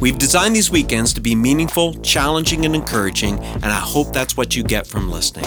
We've designed these weekends to be meaningful, challenging, and encouraging, and I hope that's what you get from listening.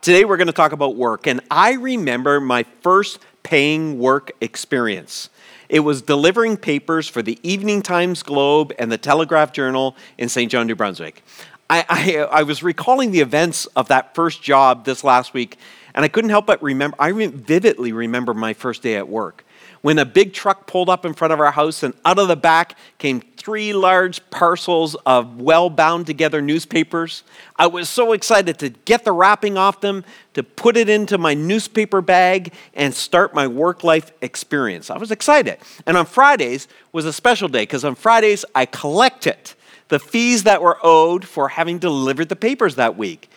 Today, we're going to talk about work, and I remember my first paying work experience. It was delivering papers for the Evening Times Globe and the Telegraph Journal in St. John, New Brunswick. I, I, I, was recalling the events of that first job this last week, and I couldn't help but remember, I vividly remember my first day at work when a big truck pulled up in front of our house, and out of the back came three large parcels of well bound together newspapers. I was so excited to get the wrapping off them, to put it into my newspaper bag, and start my work life experience. I was excited. And on Fridays was a special day because on Fridays I collected the fees that were owed for having delivered the papers that week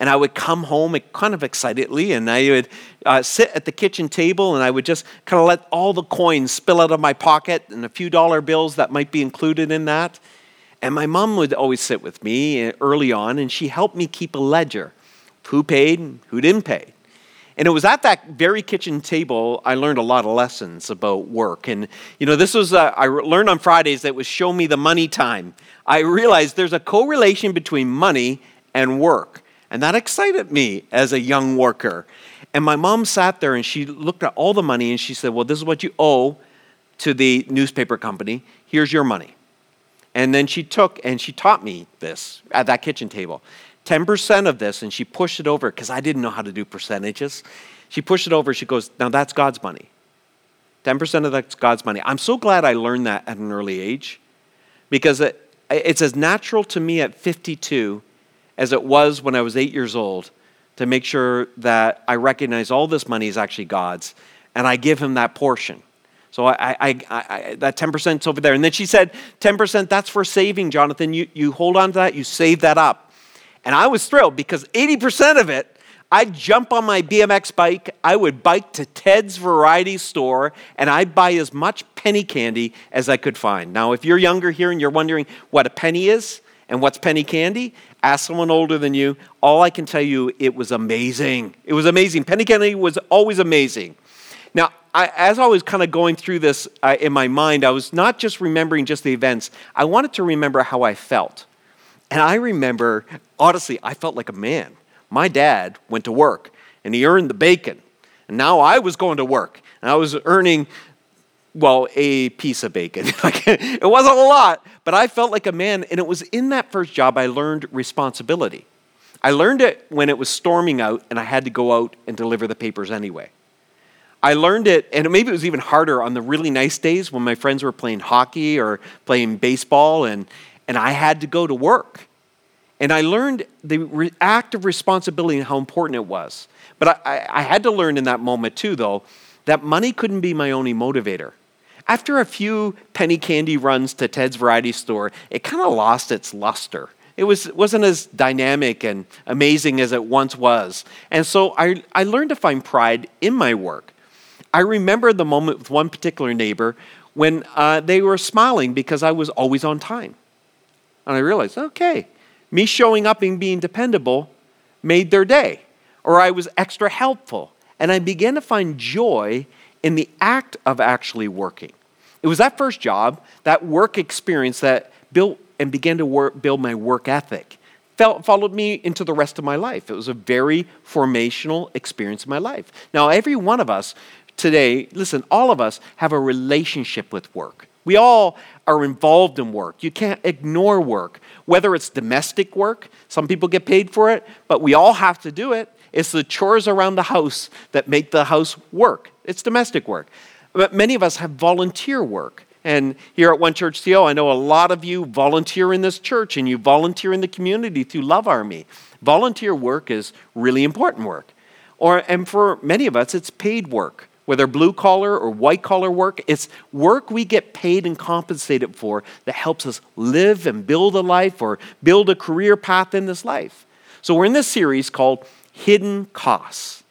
and I would come home kind of excitedly, and I would uh, sit at the kitchen table, and I would just kind of let all the coins spill out of my pocket and a few dollar bills that might be included in that. And my mom would always sit with me uh, early on, and she helped me keep a ledger who paid and who didn't pay. And it was at that very kitchen table I learned a lot of lessons about work. And, you know, this was, uh, I learned on Fridays that was show me the money time. I realized there's a correlation between money and work. And that excited me as a young worker. And my mom sat there and she looked at all the money and she said, Well, this is what you owe to the newspaper company. Here's your money. And then she took and she taught me this at that kitchen table 10% of this, and she pushed it over because I didn't know how to do percentages. She pushed it over. She goes, Now that's God's money. 10% of that's God's money. I'm so glad I learned that at an early age because it, it's as natural to me at 52 as it was when I was eight years old to make sure that I recognize all this money is actually God's and I give him that portion. So I, I, I, that 10% is over there. And then she said, 10%, that's for saving, Jonathan. You, you hold on to that, you save that up. And I was thrilled because 80% of it, I'd jump on my BMX bike, I would bike to Ted's Variety Store, and I'd buy as much penny candy as I could find. Now, if you're younger here and you're wondering what a penny is and what's penny candy, Ask someone older than you. All I can tell you, it was amazing. It was amazing. Penny candy was always amazing. Now, I, as I was kind of going through this uh, in my mind, I was not just remembering just the events, I wanted to remember how I felt. And I remember, honestly, I felt like a man. My dad went to work and he earned the bacon. And now I was going to work and I was earning well, a piece of bacon. it wasn't a lot, but I felt like a man. And it was in that first job I learned responsibility. I learned it when it was storming out and I had to go out and deliver the papers anyway. I learned it, and maybe it was even harder on the really nice days when my friends were playing hockey or playing baseball, and, and I had to go to work. And I learned the re- act of responsibility and how important it was. But I, I had to learn in that moment, too, though, that money couldn't be my only motivator. After a few penny candy runs to Ted's Variety Store, it kind of lost its luster. It was, wasn't as dynamic and amazing as it once was. And so I, I learned to find pride in my work. I remember the moment with one particular neighbor when uh, they were smiling because I was always on time. And I realized, okay, me showing up and being dependable made their day, or I was extra helpful. And I began to find joy in the act of actually working. It was that first job, that work experience that built and began to work, build my work ethic. Felt, followed me into the rest of my life. It was a very formational experience in my life. Now, every one of us today, listen, all of us have a relationship with work. We all are involved in work. You can't ignore work, whether it's domestic work, some people get paid for it, but we all have to do it. It's the chores around the house that make the house work. It's domestic work. But many of us have volunteer work. And here at One Church TO, I know a lot of you volunteer in this church and you volunteer in the community through Love Army. Volunteer work is really important work. Or, and for many of us, it's paid work whether blue collar or white collar work. It's work we get paid and compensated for that helps us live and build a life or build a career path in this life. So we're in this series called Hidden Costs.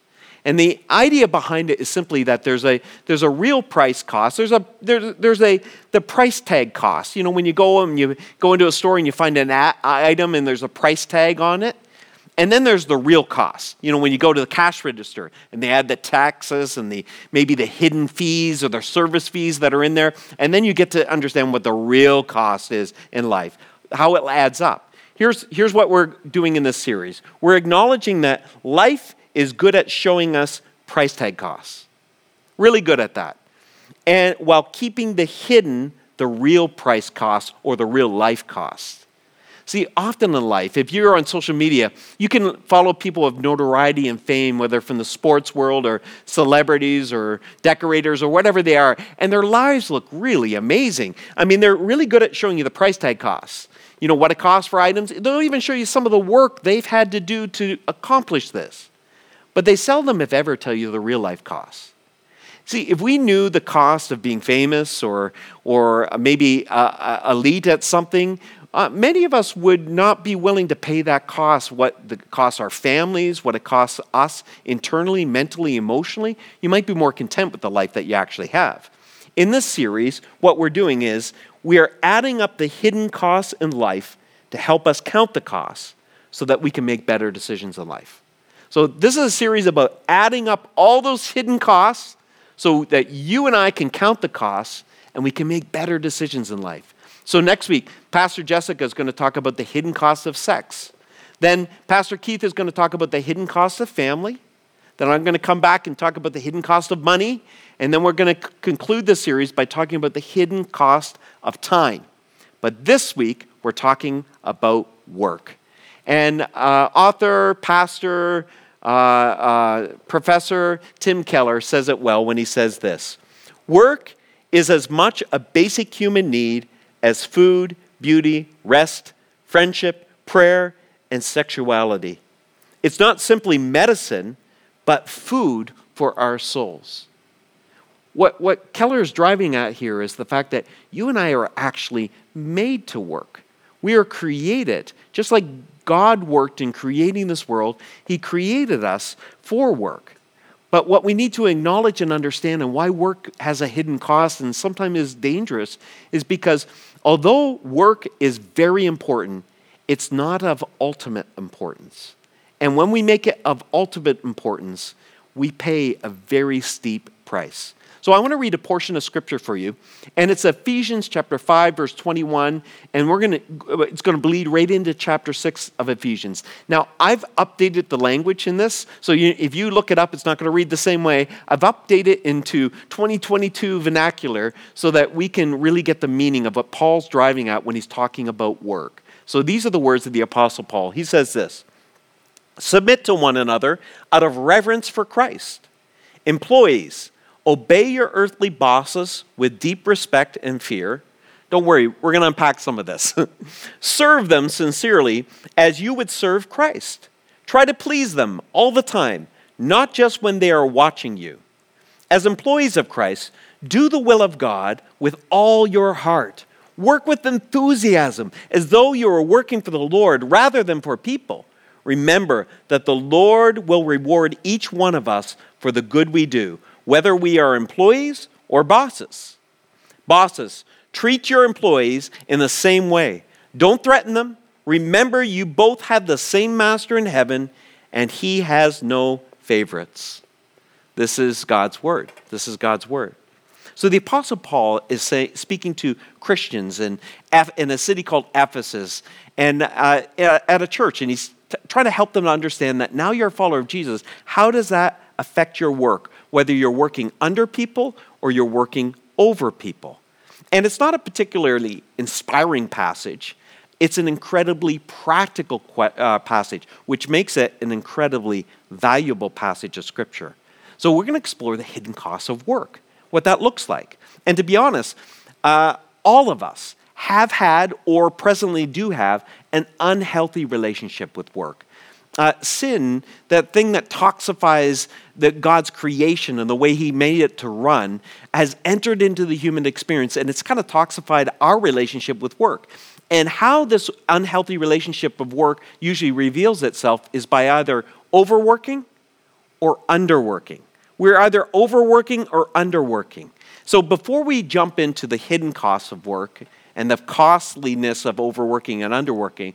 And the idea behind it is simply that there's a, there's a real price cost. There's a, there's, there's a, the price tag cost. You know, when you go and you go into a store and you find an a- item and there's a price tag on it. And then there's the real cost. You know, when you go to the cash register and they add the taxes and the maybe the hidden fees or the service fees that are in there, and then you get to understand what the real cost is in life, how it adds up. Here's, here's what we're doing in this series. We're acknowledging that life is good at showing us price tag costs. Really good at that. And while keeping the hidden the real price costs or the real life costs. See, often in life, if you're on social media, you can follow people of notoriety and fame, whether from the sports world or celebrities or decorators or whatever they are, and their lives look really amazing. I mean, they're really good at showing you the price tag costs. You know, what it costs for items. They'll even show you some of the work they've had to do to accomplish this. But they seldom, if ever, tell you the real life costs. See, if we knew the cost of being famous or, or maybe uh, elite at something, uh, many of us would not be willing to pay that cost, what the costs our families, what it costs us internally, mentally, emotionally. You might be more content with the life that you actually have. In this series, what we're doing is we are adding up the hidden costs in life to help us count the costs so that we can make better decisions in life. So, this is a series about adding up all those hidden costs so that you and I can count the costs and we can make better decisions in life. So, next week, Pastor Jessica is going to talk about the hidden costs of sex. Then, Pastor Keith is going to talk about the hidden costs of family. Then, I'm going to come back and talk about the hidden cost of money. And then, we're going to c- conclude the series by talking about the hidden cost of time. But this week, we're talking about work. And uh, author, pastor, uh, uh, Professor Tim Keller says it well when he says this Work is as much a basic human need as food, beauty, rest, friendship, prayer, and sexuality. It's not simply medicine, but food for our souls. What, what Keller is driving at here is the fact that you and I are actually made to work. We are created, just like God worked in creating this world, He created us for work. But what we need to acknowledge and understand, and why work has a hidden cost and sometimes is dangerous, is because although work is very important, it's not of ultimate importance. And when we make it of ultimate importance, we pay a very steep price. So I want to read a portion of scripture for you, and it's Ephesians chapter 5 verse 21, and we're going to it's going to bleed right into chapter 6 of Ephesians. Now, I've updated the language in this, so you, if you look it up it's not going to read the same way. I've updated it into 2022 vernacular so that we can really get the meaning of what Paul's driving at when he's talking about work. So these are the words of the apostle Paul. He says this: Submit to one another out of reverence for Christ. Employees Obey your earthly bosses with deep respect and fear. Don't worry, we're going to unpack some of this. serve them sincerely as you would serve Christ. Try to please them all the time, not just when they are watching you. As employees of Christ, do the will of God with all your heart. Work with enthusiasm as though you were working for the Lord rather than for people. Remember that the Lord will reward each one of us for the good we do whether we are employees or bosses. Bosses, treat your employees in the same way. Don't threaten them. Remember, you both have the same master in heaven, and he has no favorites. This is God's word. This is God's word. So the Apostle Paul is say, speaking to Christians in, in a city called Ephesus and uh, at a church, and he's t- trying to help them to understand that now you're a follower of Jesus. How does that affect your work? whether you're working under people or you're working over people. And it's not a particularly inspiring passage. It's an incredibly practical uh, passage, which makes it an incredibly valuable passage of Scripture. So, we're going to explore the hidden costs of work, what that looks like. And to be honest, uh, all of us have had or presently do have an unhealthy relationship with work. Uh, sin, that thing that toxifies the, God's creation and the way He made it to run, has entered into the human experience and it's kind of toxified our relationship with work. And how this unhealthy relationship of work usually reveals itself is by either overworking or underworking. We're either overworking or underworking. So before we jump into the hidden costs of work and the costliness of overworking and underworking,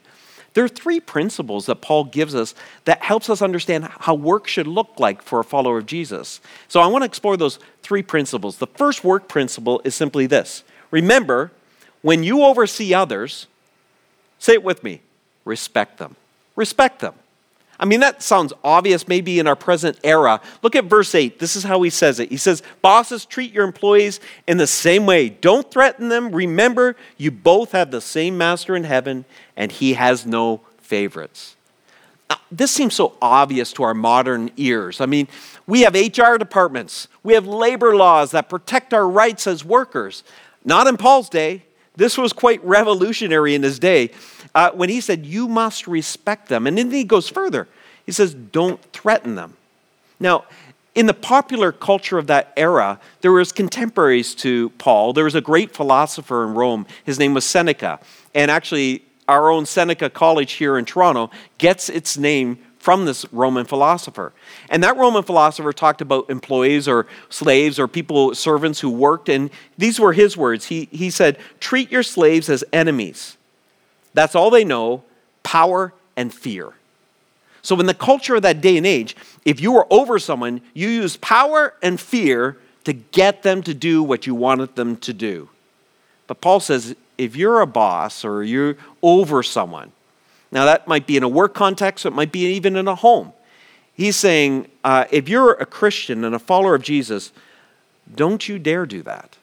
there are three principles that Paul gives us that helps us understand how work should look like for a follower of Jesus. So I want to explore those three principles. The first work principle is simply this. Remember, when you oversee others, say it with me, respect them. Respect them. I mean, that sounds obvious maybe in our present era. Look at verse 8. This is how he says it. He says, Bosses, treat your employees in the same way. Don't threaten them. Remember, you both have the same master in heaven, and he has no favorites. Now, this seems so obvious to our modern ears. I mean, we have HR departments, we have labor laws that protect our rights as workers. Not in Paul's day. This was quite revolutionary in his day uh, when he said, You must respect them. And then he goes further. He says, Don't threaten them. Now, in the popular culture of that era, there was contemporaries to Paul. There was a great philosopher in Rome. His name was Seneca. And actually, our own Seneca College here in Toronto gets its name from this Roman philosopher. And that Roman philosopher talked about employees or slaves or people, servants who worked. And these were his words. He, he said, Treat your slaves as enemies that's all they know power and fear. So, in the culture of that day and age, if you were over someone, you used power and fear to get them to do what you wanted them to do. But Paul says if you're a boss or you're over someone, now that might be in a work context, it might be even in a home. He's saying uh, if you're a Christian and a follower of Jesus, don't you dare do that.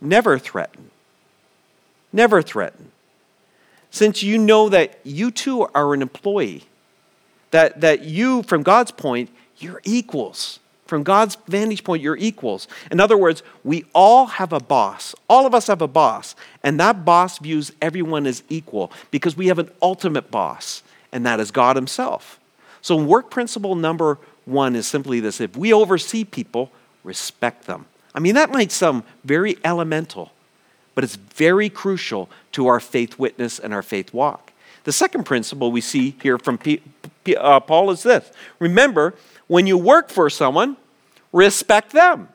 Never threaten. Never threaten since you know that you too are an employee, that, that you, from God's point, you're equals. From God's vantage point, you're equals. In other words, we all have a boss. All of us have a boss. And that boss views everyone as equal because we have an ultimate boss, and that is God Himself. So, work principle number one is simply this if we oversee people, respect them. I mean, that might sound very elemental, but it's very crucial to our faith witness and our faith walk. The second principle we see here from P- P- uh, Paul is this remember, when you work for someone, respect them.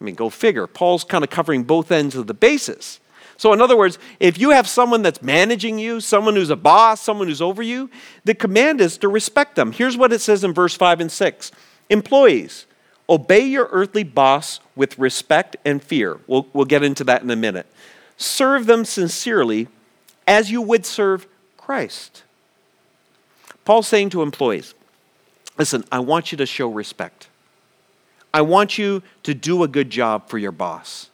I mean, go figure. Paul's kind of covering both ends of the basis. So, in other words, if you have someone that's managing you, someone who's a boss, someone who's over you, the command is to respect them. Here's what it says in verse 5 and 6 Employees, obey your earthly boss with respect and fear. We'll, we'll get into that in a minute. Serve them sincerely as you would serve Christ. Paul's saying to employees, listen, I want you to show respect. I want you to do a good job for your boss.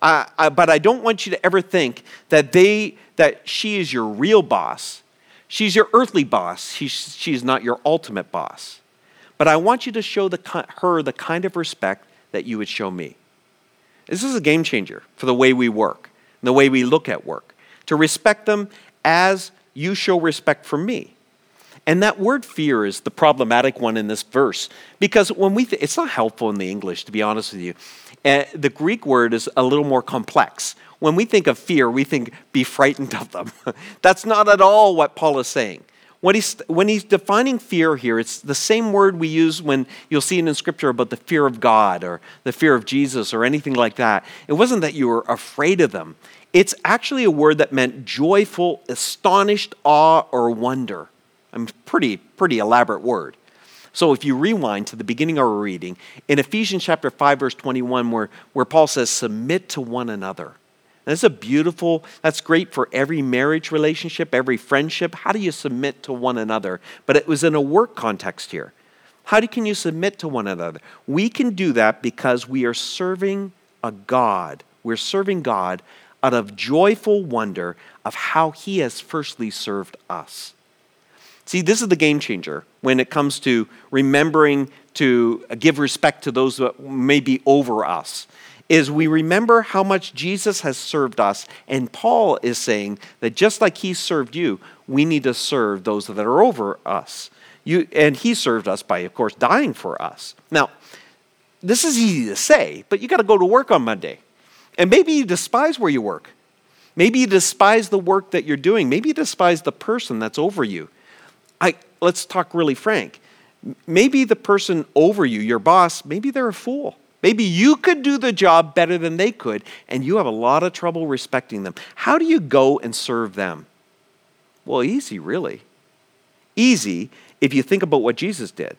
Uh, I, but I don't want you to ever think that they that she is your real boss. She's your earthly boss. She's, she's not your ultimate boss. But I want you to show the, her the kind of respect that you would show me. This is a game changer for the way we work and the way we look at work, to respect them as you show respect for me. And that word fear is the problematic one in this verse because when we, th- it's not helpful in the English, to be honest with you. Uh, the Greek word is a little more complex. When we think of fear, we think be frightened of them. That's not at all what Paul is saying. When he's, when he's defining fear here, it's the same word we use when you'll see it in Scripture about the fear of God or the fear of Jesus or anything like that. It wasn't that you were afraid of them, it's actually a word that meant joyful, astonished awe, or wonder. I mean, pretty, pretty elaborate word. So if you rewind to the beginning of our reading, in Ephesians chapter 5, verse 21, where, where Paul says, submit to one another. That's a beautiful, that's great for every marriage relationship, every friendship. How do you submit to one another? But it was in a work context here. How do, can you submit to one another? We can do that because we are serving a God. We're serving God out of joyful wonder of how He has firstly served us. See, this is the game changer when it comes to remembering to give respect to those that may be over us is we remember how much Jesus has served us. And Paul is saying that just like he served you, we need to serve those that are over us. You, and he served us by, of course, dying for us. Now, this is easy to say, but you got to go to work on Monday. And maybe you despise where you work. Maybe you despise the work that you're doing. Maybe you despise the person that's over you. I, let's talk really frank. Maybe the person over you, your boss, maybe they're a fool. Maybe you could do the job better than they could, and you have a lot of trouble respecting them. How do you go and serve them? Well, easy, really. Easy if you think about what Jesus did.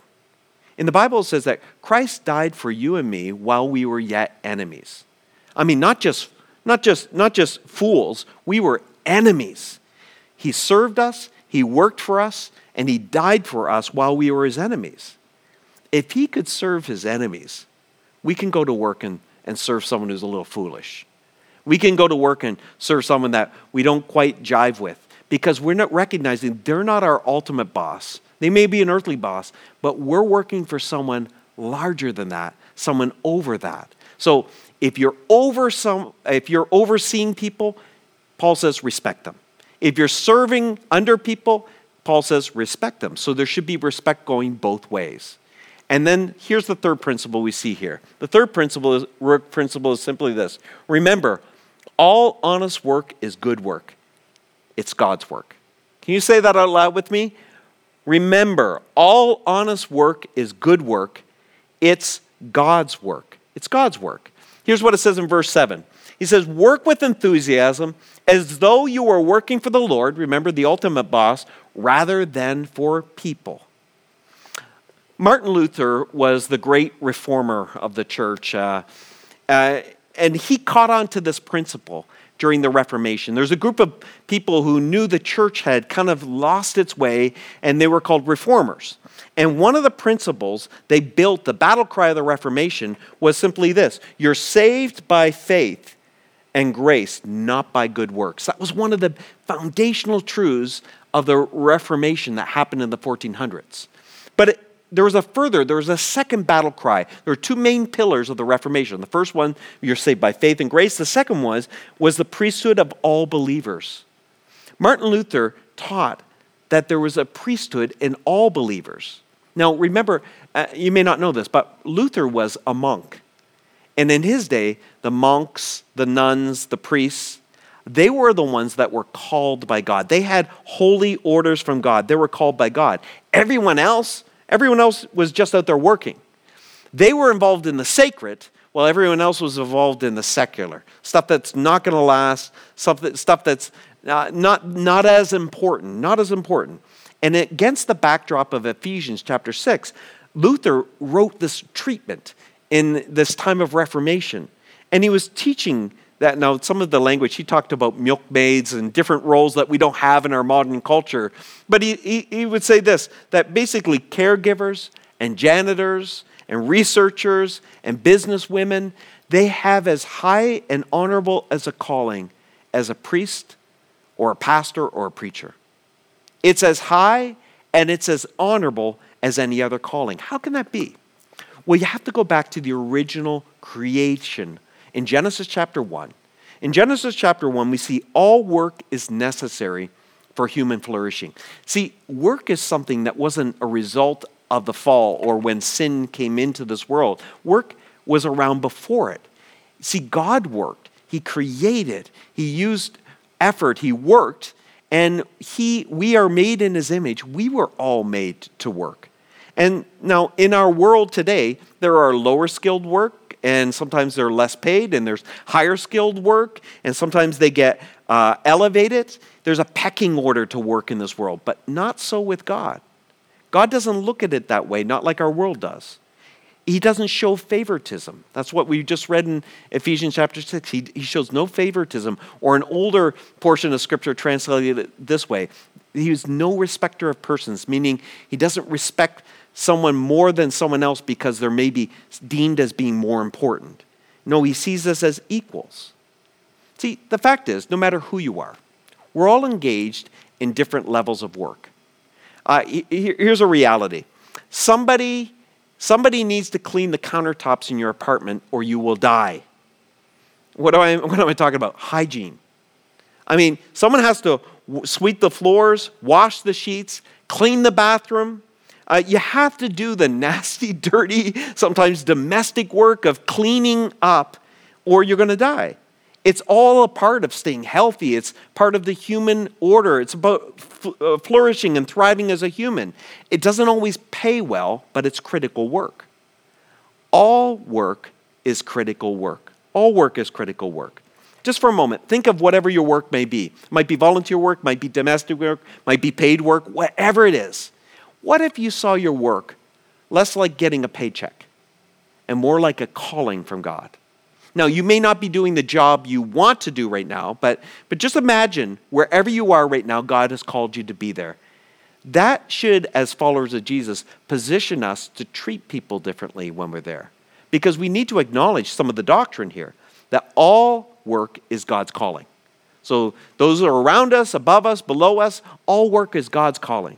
In the Bible, it says that Christ died for you and me while we were yet enemies. I mean, not just, not just, not just fools, we were enemies. He served us, He worked for us, and He died for us while we were His enemies. If He could serve His enemies, we can go to work and, and serve someone who's a little foolish. We can go to work and serve someone that we don't quite jive with because we're not recognizing they're not our ultimate boss. They may be an earthly boss, but we're working for someone larger than that, someone over that. So if you're over some if you're overseeing people, Paul says respect them. If you're serving under people, Paul says respect them. So there should be respect going both ways. And then here's the third principle we see here. The third principle is work principle is simply this. Remember, all honest work is good work. It's God's work. Can you say that out loud with me? Remember, all honest work is good work. It's God's work. It's God's work. Here's what it says in verse 7. He says, Work with enthusiasm as though you were working for the Lord, remember the ultimate boss, rather than for people. Martin Luther was the great reformer of the church, uh, uh, and he caught on to this principle during the Reformation. There's a group of people who knew the church had kind of lost its way, and they were called reformers. And one of the principles they built, the battle cry of the Reformation, was simply this You're saved by faith and grace, not by good works. That was one of the foundational truths of the Reformation that happened in the 1400s. But it, there was a further, there was a second battle cry. There were two main pillars of the Reformation. The first one, you're saved by faith and grace. The second was, was the priesthood of all believers. Martin Luther taught that there was a priesthood in all believers. Now, remember, uh, you may not know this, but Luther was a monk. And in his day, the monks, the nuns, the priests, they were the ones that were called by God. They had holy orders from God. They were called by God. Everyone else, Everyone else was just out there working. They were involved in the sacred, while everyone else was involved in the secular. Stuff that's not going to last, stuff, that, stuff that's uh, not, not as important, not as important. And against the backdrop of Ephesians chapter 6, Luther wrote this treatment in this time of Reformation. And he was teaching that now some of the language he talked about milkmaids and different roles that we don't have in our modern culture. But he, he, he would say this that basically caregivers and janitors and researchers and businesswomen they have as high and honorable as a calling as a priest or a pastor or a preacher. It's as high and it's as honorable as any other calling. How can that be? Well you have to go back to the original creation in Genesis chapter 1. In Genesis chapter 1, we see all work is necessary for human flourishing. See, work is something that wasn't a result of the fall or when sin came into this world. Work was around before it. See, God worked, He created, He used effort, He worked, and He we are made in His image. We were all made to work. And now in our world today, there are lower skilled work and sometimes they're less paid, and there's higher skilled work, and sometimes they get uh, elevated. There's a pecking order to work in this world, but not so with God. God doesn't look at it that way, not like our world does. He doesn't show favoritism. That's what we just read in Ephesians chapter 6. He, he shows no favoritism, or an older portion of Scripture translated it this way He is no respecter of persons, meaning he doesn't respect someone more than someone else because they're maybe deemed as being more important. No, he sees us as equals. See, the fact is, no matter who you are, we're all engaged in different levels of work. Uh, here's a reality somebody, somebody needs to clean the countertops in your apartment or you will die. What, I, what am I talking about? Hygiene. I mean, someone has to sweep the floors, wash the sheets, clean the bathroom. Uh, you have to do the nasty, dirty, sometimes domestic work of cleaning up, or you're going to die. It's all a part of staying healthy. It's part of the human order. It's about uh, flourishing and thriving as a human. It doesn't always pay well, but it's critical work. All work is critical work. All work is critical work. Just for a moment, think of whatever your work may be. It might be volunteer work, might be domestic work, might be paid work, whatever it is. What if you saw your work less like getting a paycheck and more like a calling from God? Now, you may not be doing the job you want to do right now, but, but just imagine wherever you are right now, God has called you to be there. That should, as followers of Jesus, position us to treat people differently when we're there. Because we need to acknowledge some of the doctrine here that all work is God's calling. So, those that are around us, above us, below us, all work is God's calling.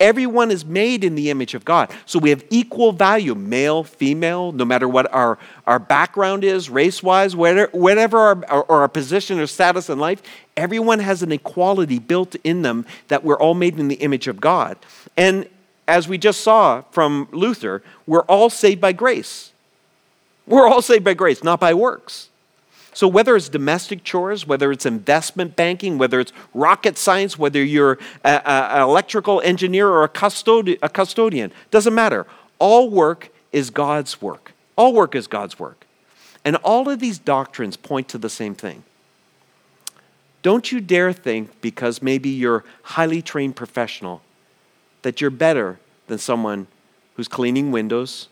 Everyone is made in the image of God. So we have equal value, male, female, no matter what our, our background is, race wise, whatever, whatever our, or our position or status in life, everyone has an equality built in them that we're all made in the image of God. And as we just saw from Luther, we're all saved by grace. We're all saved by grace, not by works. So, whether it's domestic chores, whether it's investment banking, whether it's rocket science, whether you're an electrical engineer or a, custodi- a custodian, doesn't matter. All work is God's work. All work is God's work. And all of these doctrines point to the same thing. Don't you dare think, because maybe you're highly trained professional, that you're better than someone who's cleaning windows,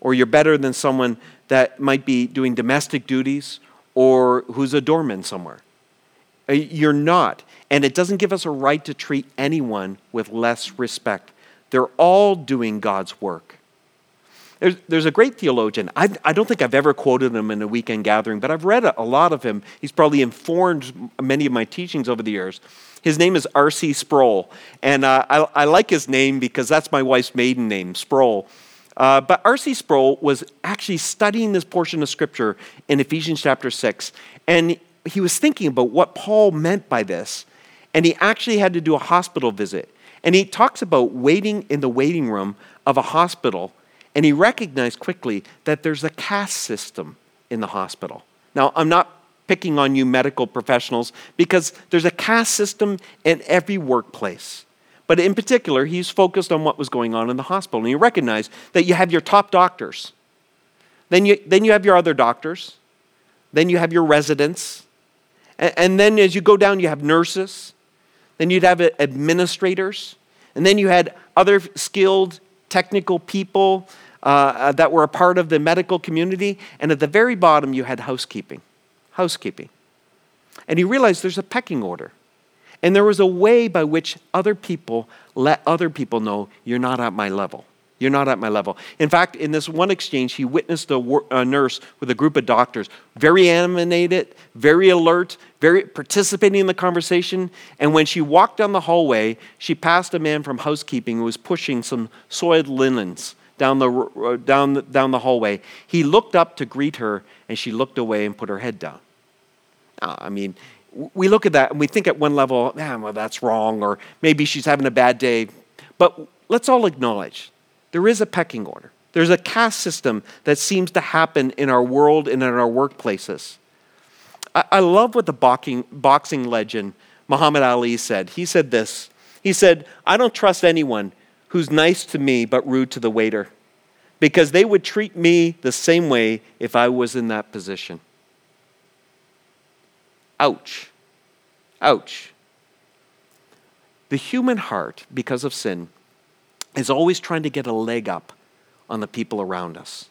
or you're better than someone that might be doing domestic duties or who's a doorman somewhere. Uh, you're not. And it doesn't give us a right to treat anyone with less respect. They're all doing God's work. There's, there's a great theologian. I, I don't think I've ever quoted him in a weekend gathering, but I've read a, lot of him. He's probably informed many of my teachings over the years. His name is R.C. Sproul. And uh, I, I like his name because that's my wife's maiden name, Sproul. Uh, but R.C. Sproul was actually studying this portion of Scripture in Ephesians chapter 6, and he was thinking about what Paul meant by this. And he actually had to do a hospital visit. And he talks about waiting in the waiting room of a hospital, and he recognized quickly that there's a caste system in the hospital. Now, I'm not picking on you medical professionals because there's a caste system in every workplace. But in particular, he's focused on what was going on in the hospital. And he recognized that you have your top doctors, then you, then you have your other doctors, then you have your residents, and, and then as you go down, you have nurses, then you'd have administrators, and then you had other skilled technical people uh, uh, that were a part of the medical community. And at the very bottom, you had housekeeping. Housekeeping. And he realized there's a pecking order. And there was a way by which other people let other people know you're not at my level. You're not at my level. In fact, in this one exchange, he witnessed a, a, nurse with a group of doctors, very animated, very alert, very participating in the conversation. And when she walked down the hallway, she passed a man from housekeeping who was pushing some soiled linens down the, down, the, down the hallway. He looked up to greet her, and she looked away and put her head down. I mean, we look at that and we think at one level, ah, well, that's wrong, or maybe she's having a bad day. But let's all acknowledge there is a pecking order. There's a caste system that seems to happen in our world and in our workplaces. I, I love what the boxing, boxing legend Muhammad Ali said. He said this He said, I don't trust anyone who's nice to me but rude to the waiter because they would treat me the same way if I was in that position. Ouch. Ouch. The human heart, because of sin, is always trying to get a leg up on the people around us.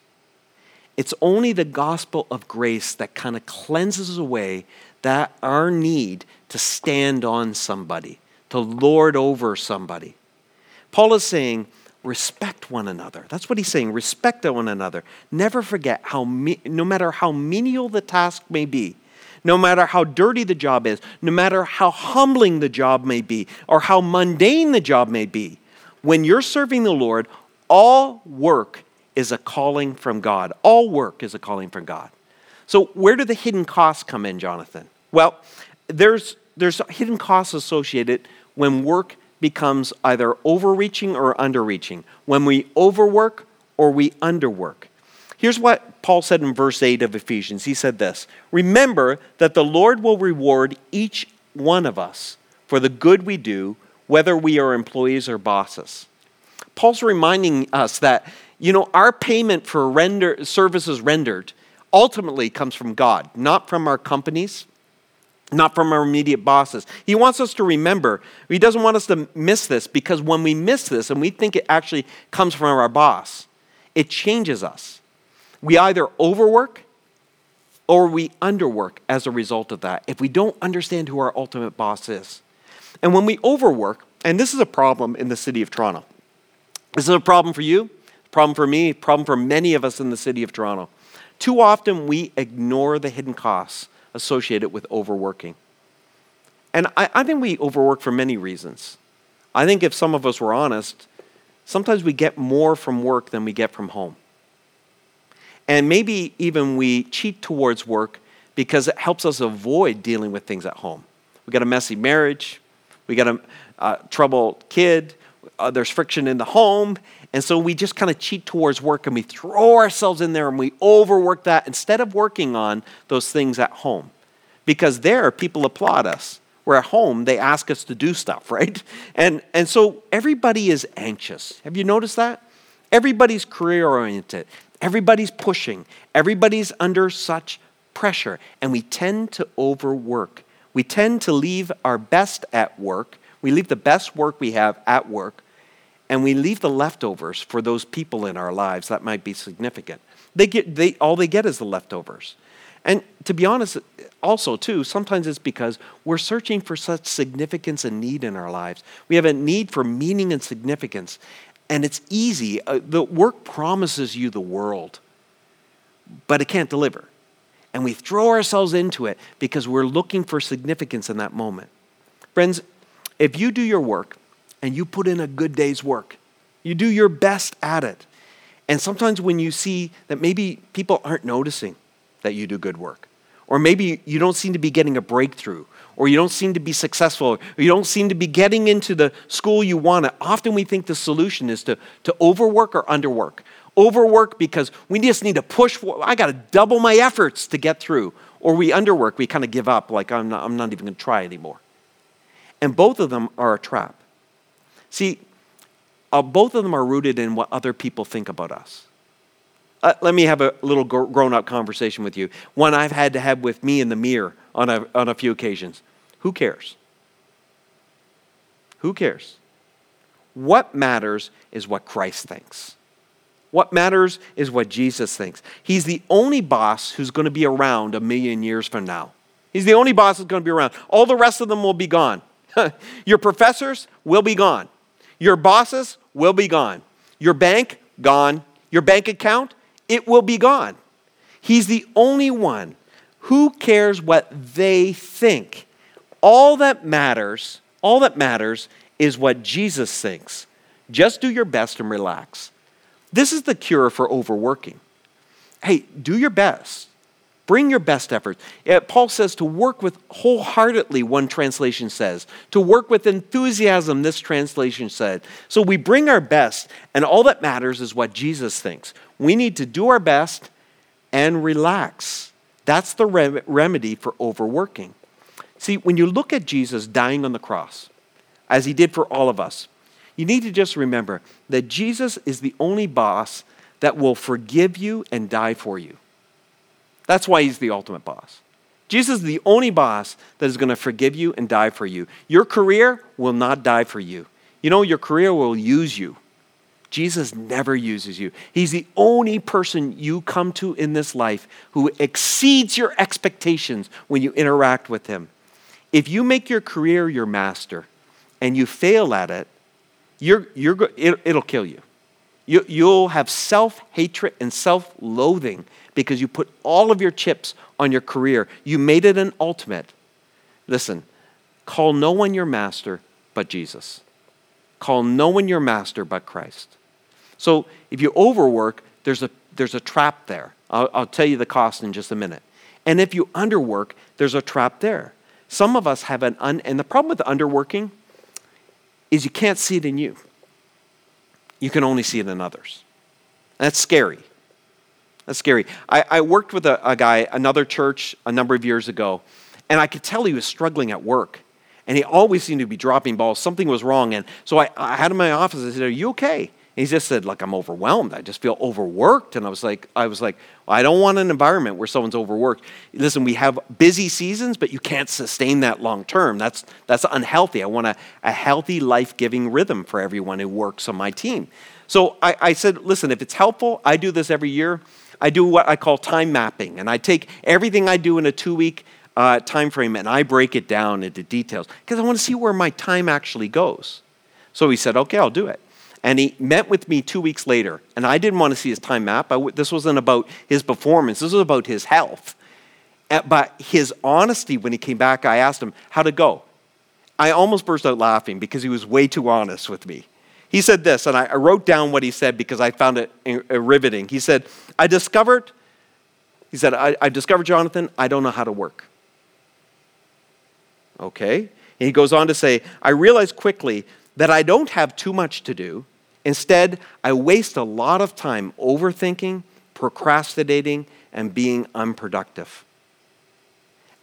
It's only the gospel of grace that kind of cleanses away that our need to stand on somebody, to lord over somebody. Paul is saying, respect one another. That's what he's saying, respect one another. Never forget how, no matter how menial the task may be, no matter how dirty the job is, no matter how humbling the job may be, or how mundane the job may be, when you're serving the Lord, all work is a calling from God. All work is a calling from God. So, where do the hidden costs come in, Jonathan? Well, there's, there's hidden costs associated when work becomes either overreaching or underreaching, when we overwork or we underwork. Here's what Paul said in verse 8 of Ephesians. He said this Remember that the Lord will reward each one of us for the good we do, whether we are employees or bosses. Paul's reminding us that, you know, our payment for render, services rendered ultimately comes from God, not from our companies, not from our immediate bosses. He wants us to remember, he doesn't want us to miss this because when we miss this and we think it actually comes from our boss, it changes us. We either overwork or we underwork as a result of that if we don't understand who our ultimate boss is. And when we overwork, and this is a problem in the city of Toronto. This is a problem for you, problem for me, problem for many of us in the city of Toronto. Too often we ignore the hidden costs associated with overworking. And I, I, think we overwork for many reasons. I think if some of us were honest, sometimes we get more from work than we get from home. And maybe even we cheat towards work because it helps us avoid dealing with things at home. We got a messy marriage, we got a uh, troubled kid, uh, there's friction in the home, and so we just kind of cheat towards work and we throw ourselves in there and we overwork that instead of working on those things at home. Because there, people applaud us. Where at home, they ask us to do stuff, right? And, and so everybody is anxious. Have you noticed that? Everybody's career oriented, everybody's pushing, everybody's under such pressure, and we tend to overwork. We tend to leave our best at work. We leave the best work we have at work and we leave the leftovers for those people in our lives that might be significant. They get, they, all they get is the leftovers. And to be honest, also, too, sometimes it's because we're searching for such significance and need in our lives. We have a need for meaning and significance. And it's easy. Uh, the work promises you the world, but it can't deliver. And we throw ourselves into it because we're looking for significance in that moment. Friends, if you do your work and you put in a good day's work. You do your best at it. And sometimes when you see that maybe people aren't noticing that you do good work, or maybe you don't seem to be getting a breakthrough, or you don't seem to be successful, or you don't seem to be getting into the school you want, often we think the solution is to, to overwork or underwork. Overwork because we just need to push, I got to double my efforts to get through. Or we underwork, we kind of give up, like I'm not, I'm not even going to try anymore. And both of them are a trap. See, uh, both of them are rooted in what other people think about us. Uh, let me have a little grown up conversation with you. One I've had to have with me in the mirror on a, on a few occasions. Who cares? Who cares? What matters is what Christ thinks. What matters is what Jesus thinks. He's the only boss who's going to be around a million years from now. He's the only boss that's going to be around. All the rest of them will be gone. Your professors will be gone. Your bosses will be gone. Your bank, gone. Your bank account, it will be gone. He's the only one. Who cares what they think? All that matters, all that matters is what Jesus thinks. Just do your best and relax. This is the cure for overworking. Hey, do your best. Bring your best efforts. Eh, Paul says to work with wholeheartedly, one translation says. To work with enthusiasm, this translation said. So we bring our best, and all that matters is what Jesus thinks. We need to do our best and relax. That's the rem- remedy for overworking. See, when you look at Jesus dying on the cross, as he did for all of us, you need to just remember that Jesus is the only boss that will forgive you and die for you. That's why he's the ultimate boss. Jesus is the only boss that is going to forgive you and die for you. Your career will not die for you. You know, your career will use you. Jesus never uses you. He's the only person you come to in this life who exceeds your expectations when you interact with him. If you make your career your master and you fail at it, you're, you're, it, it'll kill you. you you'll have self hatred and self loathing because you put all of your chips on your career. You made it an ultimate. Listen, call no one your master but Jesus. Call no one your master but Christ. So if you overwork, there's a, there's a trap there. I'll, I'll tell you the cost in just a minute. And if you underwork, there's a trap there. Some of us have an un, and the problem with the underworking is you can't see it in you. You can only see it in others. That's scary. That's scary. I, I worked with a, a guy, another church, a number of years ago, and I could tell he was struggling at work. And he always seemed to be dropping balls. Something was wrong. And so I, I had him in my office. I said, Are you okay? He just said, like, I'm overwhelmed. I just feel overworked. And I was like, I was like, I don't want an environment where someone's overworked. Listen, we have busy seasons, but you can't sustain that long term. That's that's unhealthy. I want a, a healthy, life-giving rhythm for everyone who works on my team. So I, I said, listen, if it's helpful, I do this every year. I do what I call time mapping, and I take everything I do in a two-week uh, time frame and I break it down into details because I want to see where my time actually goes. So he said, okay, I'll do it. And he met with me two weeks later, and I didn't want to see his time map. this wasn't about his performance, this was about his health. But his honesty when he came back, I asked him, How'd it go? I almost burst out laughing because he was way too honest with me. He said this, and I wrote down what he said because I found it uh, riveting. He said, I discovered, he said, I, I discovered, Jonathan, I don't know how to work. Okay? And he goes on to say, I realized quickly that I don't have too much to do. Instead, I waste a lot of time overthinking, procrastinating, and being unproductive.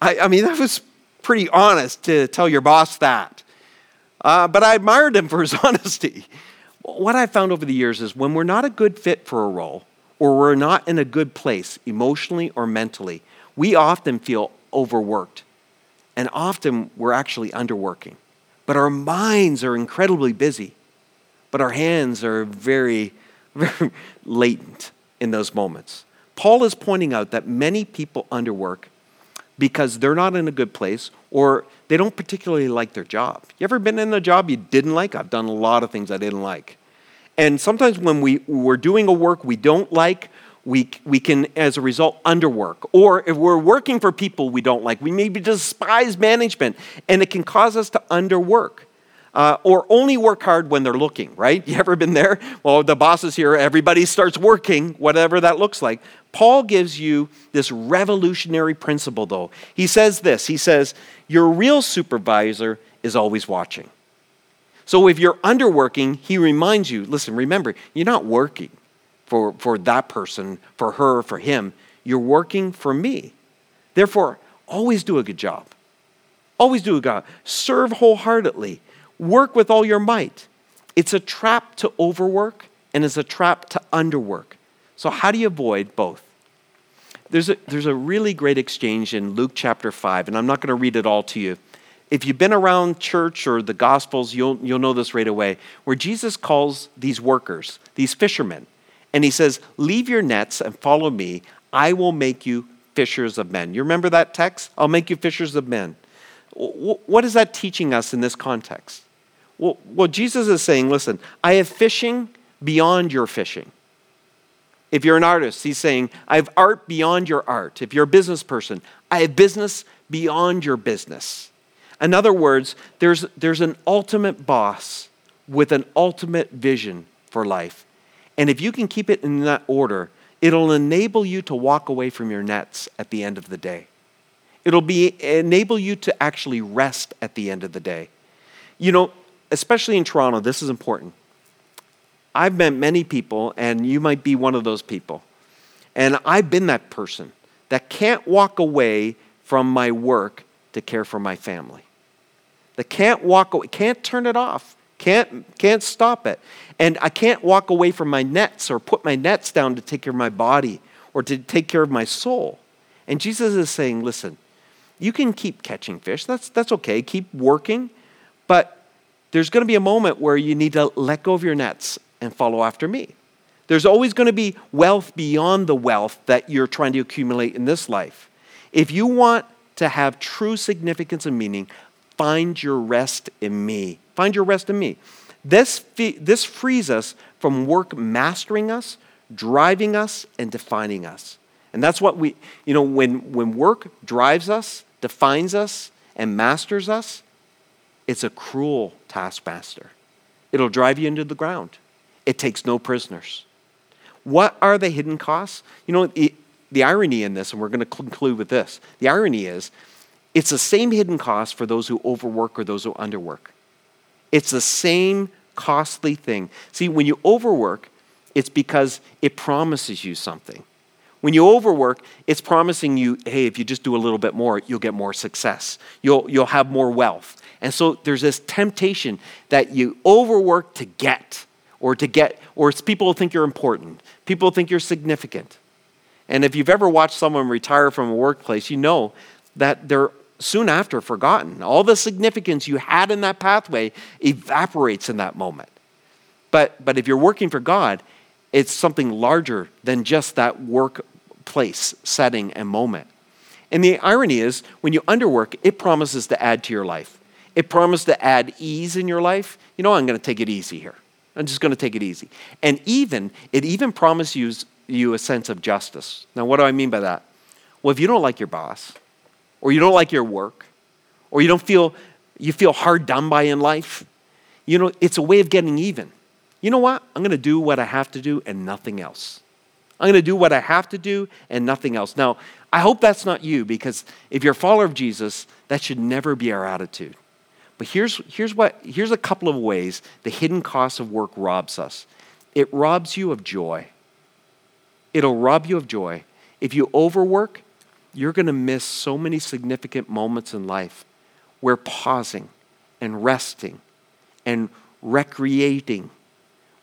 I, I mean, that was pretty honest to tell your boss that. Uh, but I admired him for his honesty. What I've found over the years is when we're not a good fit for a role, or we're not in a good place emotionally or mentally, we often feel overworked. And often we're actually underworking. But our minds are incredibly busy, but our hands are very, very latent in those moments. Paul is pointing out that many people underwork because they're not in a good place or they don't particularly like their job. You ever been in a job you didn't like? I've done a lot of things I didn't like. And sometimes when we, we're doing a work we don't like, we, we can, as a result, underwork. Or if we're working for people we don't like, we maybe despise management, and it can cause us to underwork. Uh, or only work hard when they're looking, right? You ever been there? Well, the boss is here, everybody starts working, whatever that looks like. Paul gives you this revolutionary principle, though. He says this He says, Your real supervisor is always watching. So if you're underworking, he reminds you listen, remember, you're not working for, for that person, for her, for him. You're working for me. Therefore, always do a good job. Always do a good job. Serve wholeheartedly. Work with all your might. It's a trap to overwork and it's a trap to underwork. So, how do you avoid both? There's a, there's a really great exchange in Luke chapter 5, and I'm not going to read it all to you. If you've been around church or the Gospels, you'll, you'll know this right away, where Jesus calls these workers, these fishermen, and he says, Leave your nets and follow me. I will make you fishers of men. You remember that text? I'll make you fishers of men. What is that teaching us in this context? Well, Jesus is saying, listen, I have fishing beyond your fishing. If you're an artist, he's saying, I have art beyond your art. If you're a business person, I have business beyond your business. In other words, there's, there's an ultimate boss with an ultimate vision for life. And if you can keep it in that order, it'll enable you to walk away from your nets at the end of the day. It'll be, enable you to actually rest at the end of the day. You know, especially in Toronto, this is important. I've met many people, and you might be one of those people. And I've been that person that can't walk away from my work to care for my family. That can't walk away, can't turn it off, can't, can't stop it. And I can't walk away from my nets or put my nets down to take care of my body or to take care of my soul. And Jesus is saying, listen, you can keep catching fish. That's, that's okay. Keep working. But there's going to be a moment where you need to let go of your nets and follow after me. There's always going to be wealth beyond the wealth that you're trying to accumulate in this life. If you want to have true significance and meaning, find your rest in me. Find your rest in me. This, this frees us from work mastering us, driving us, and defining us. And that's what we, you know, when, when work drives us, defines us, and masters us, it's a cruel taskmaster. It'll drive you into the ground. It takes no prisoners. What are the hidden costs? You know, the irony in this, and we're going to conclude with this the irony is it's the same hidden cost for those who overwork or those who underwork. It's the same costly thing. See, when you overwork, it's because it promises you something. When you overwork, it's promising you, hey, if you just do a little bit more, you'll get more success. You'll, you'll have more wealth. And so there's this temptation that you overwork to get, or to get, or people think you're important. People think you're significant. And if you've ever watched someone retire from a workplace, you know that they're soon after forgotten. All the significance you had in that pathway evaporates in that moment. But, but if you're working for God, it's something larger than just that workplace setting and moment. And the irony is, when you underwork, it promises to add to your life. It promises to add ease in your life. You know, I'm going to take it easy here. I'm just going to take it easy. And even, it even promises you a sense of justice. Now, what do I mean by that? Well, if you don't like your boss, or you don't like your work, or you don't feel you feel hard done by in life, you know, it's a way of getting even. You know what? I'm going to do what I have to do and nothing else. I'm going to do what I have to do and nothing else. Now, I hope that's not you because if you're a follower of Jesus, that should never be our attitude. But here's, here's, what, here's a couple of ways the hidden cost of work robs us it robs you of joy. It'll rob you of joy. If you overwork, you're going to miss so many significant moments in life where pausing and resting and recreating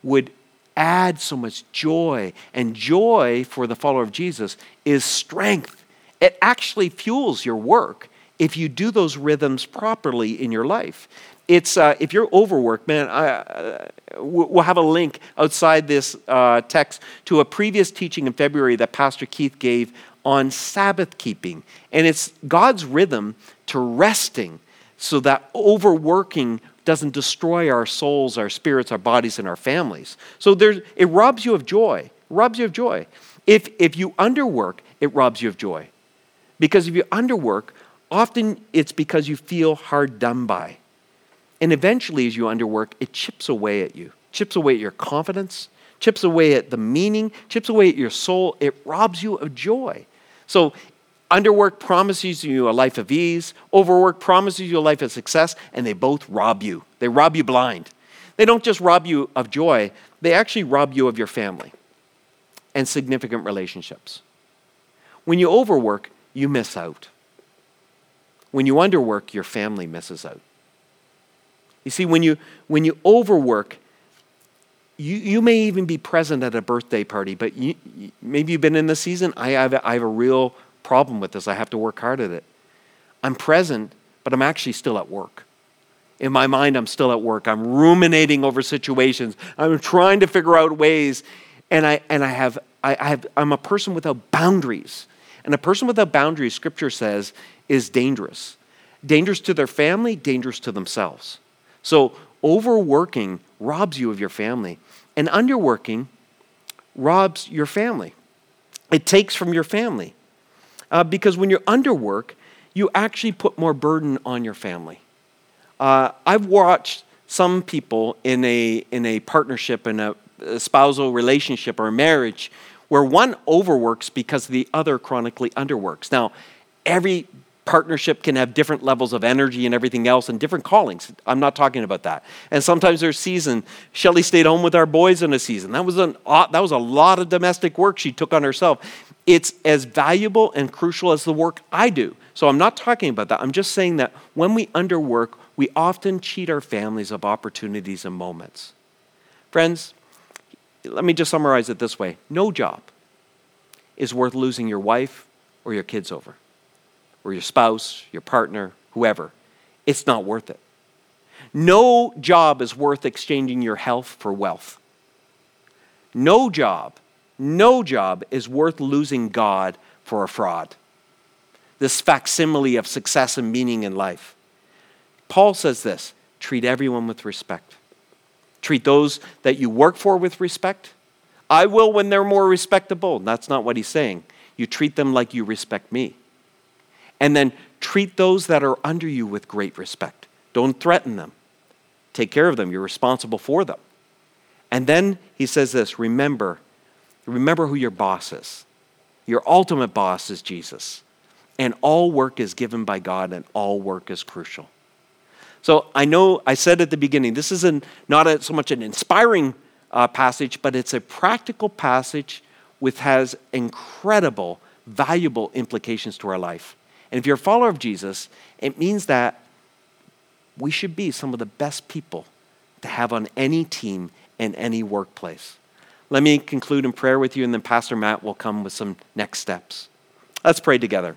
would add so much joy. And joy for the follower of Jesus is strength. It actually fuels your work if you do those rhythms properly in your life. It's uh, if you're overworked, man. I, uh, we'll have a link outside this uh, text to a previous teaching in February that Pastor Keith gave on Sabbath keeping. And it's God's rhythm to resting so that overworking doesn't destroy our souls, our spirits, our bodies, and our families. So there's, it robs you of joy. Robs you of joy. If, if you underwork, it robs you of joy. Because if you underwork, often it's because you feel hard done by. And eventually, as you underwork, it chips away at you, chips away at your confidence, chips away at the meaning, chips away at your soul. It robs you of joy. So, underwork promises you a life of ease, overwork promises you a life of success, and they both rob you. They rob you blind. They don't just rob you of joy, they actually rob you of your family and significant relationships. When you overwork, you miss out. When you underwork, your family misses out. You see, when you, when you overwork, you, you may even be present at a birthday party, but you, maybe you've been in the season. I have, I have a real problem with this. I have to work hard at it. I'm present, but I'm actually still at work. In my mind, I'm still at work. I'm ruminating over situations. I'm trying to figure out ways. And, I, and I have, I, I have, I'm a person without boundaries. And a person without boundaries, scripture says, is dangerous. Dangerous to their family, dangerous to themselves. So overworking robs you of your family, and underworking robs your family. It takes from your family. Uh, because when you're underwork, you actually put more burden on your family. Uh, I've watched some people in a, in a partnership, in a, a spousal relationship or a marriage, where one overworks because the other chronically underworks. Now, every partnership can have different levels of energy and everything else and different callings. I'm not talking about that. And sometimes there's season. Shelly stayed home with our boys in a season. That was, an, that was a lot of domestic work she took on herself. It's as valuable and crucial as the work I do. So I'm not talking about that. I'm just saying that when we underwork, we often cheat our families of opportunities and moments. Friends, let me just summarize it this way no job is worth losing your wife or your kids over or your spouse, your partner, whoever, it's not worth it. No job is worth exchanging your health for wealth. No job, no job is worth losing God for a fraud. This facsimile of success and meaning in life. Paul says this treat everyone with respect. Treat those that you work for with respect. I will when they're more respectable. That's not what he's saying. You treat them like you respect me. And then treat those that are under you with great respect. Don't threaten them. Take care of them. You're responsible for them. And then he says this remember, remember who your boss is. Your ultimate boss is Jesus. And all work is given by God, and all work is crucial. So I know I said at the beginning, this isn't not a, so much an inspiring uh, passage, but it's a practical passage which has incredible, valuable implications to our life. And if you're a follower of Jesus, it means that we should be some of the best people to have on any team in any workplace. Let me conclude in prayer with you, and then Pastor Matt will come with some next steps. Let's pray together.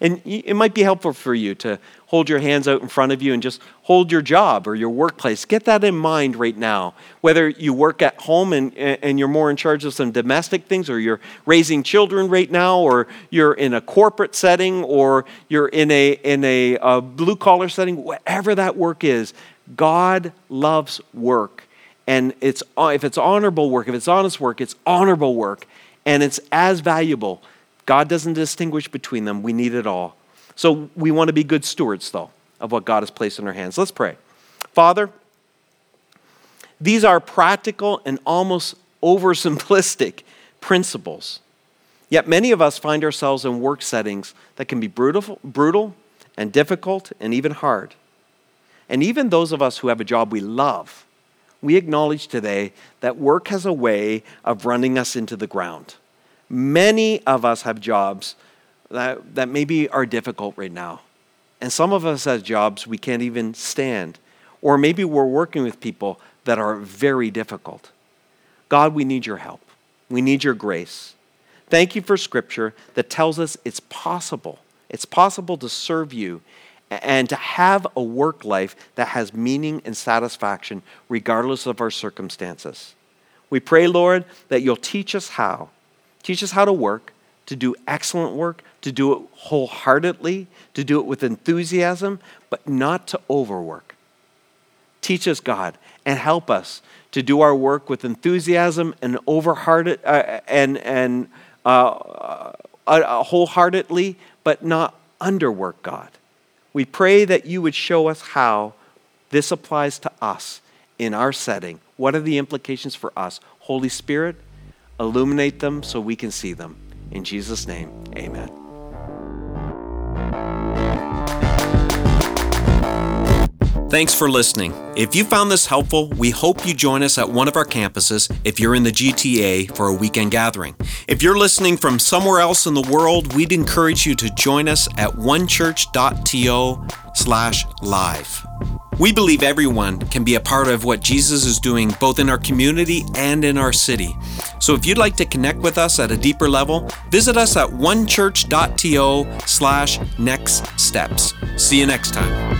And it might be helpful for you to hold your hands out in front of you and just hold your job or your workplace. Get that in mind right now. Whether you work at home and, and you're more in charge of some domestic things, or you're raising children right now, or you're in a corporate setting, or you're in a, in a, a blue collar setting, whatever that work is, God loves work. And it's, if it's honorable work, if it's honest work, it's honorable work. And it's as valuable God doesn't distinguish between them. We need it all. So we want to be good stewards, though, of what God has placed in our hands. Let's pray. Father, these are practical and almost oversimplistic principles. Yet many of us find ourselves in work settings that can be brutal, brutal and difficult and even hard. And even those of us who have a job we love, we acknowledge today that work has a way of running us into the ground. Many of us have jobs that, that maybe are difficult right now. And some of us have jobs we can't even stand. Or maybe we're working with people that are very difficult. God, we need your help. We need your grace. Thank you for scripture that tells us it's possible. It's possible to serve you and to have a work life that has meaning and satisfaction regardless of our circumstances. We pray, Lord, that you'll teach us how Teach us how to work, to do excellent work, to do it wholeheartedly, to do it with enthusiasm, but not to overwork. Teach us, God, and help us to do our work with enthusiasm and overhearted uh, and and uh, uh, uh, wholeheartedly, but not underwork, God. We pray that you would show us how this applies to us in our setting. What are the implications for us? Holy Spirit, illuminate them so we can see them. In Jesus' name, amen. Thanks for listening. If you found this helpful, we hope you join us at one of our campuses if you're in the GTA for a weekend gathering. If you're listening from somewhere else in the world, we'd encourage you to join us at onechurch.to slash live. We believe everyone can be a part of what Jesus is doing both in our community and in our city. So if you'd like to connect with us at a deeper level, visit us at onechurch.to slash next steps. See you next time.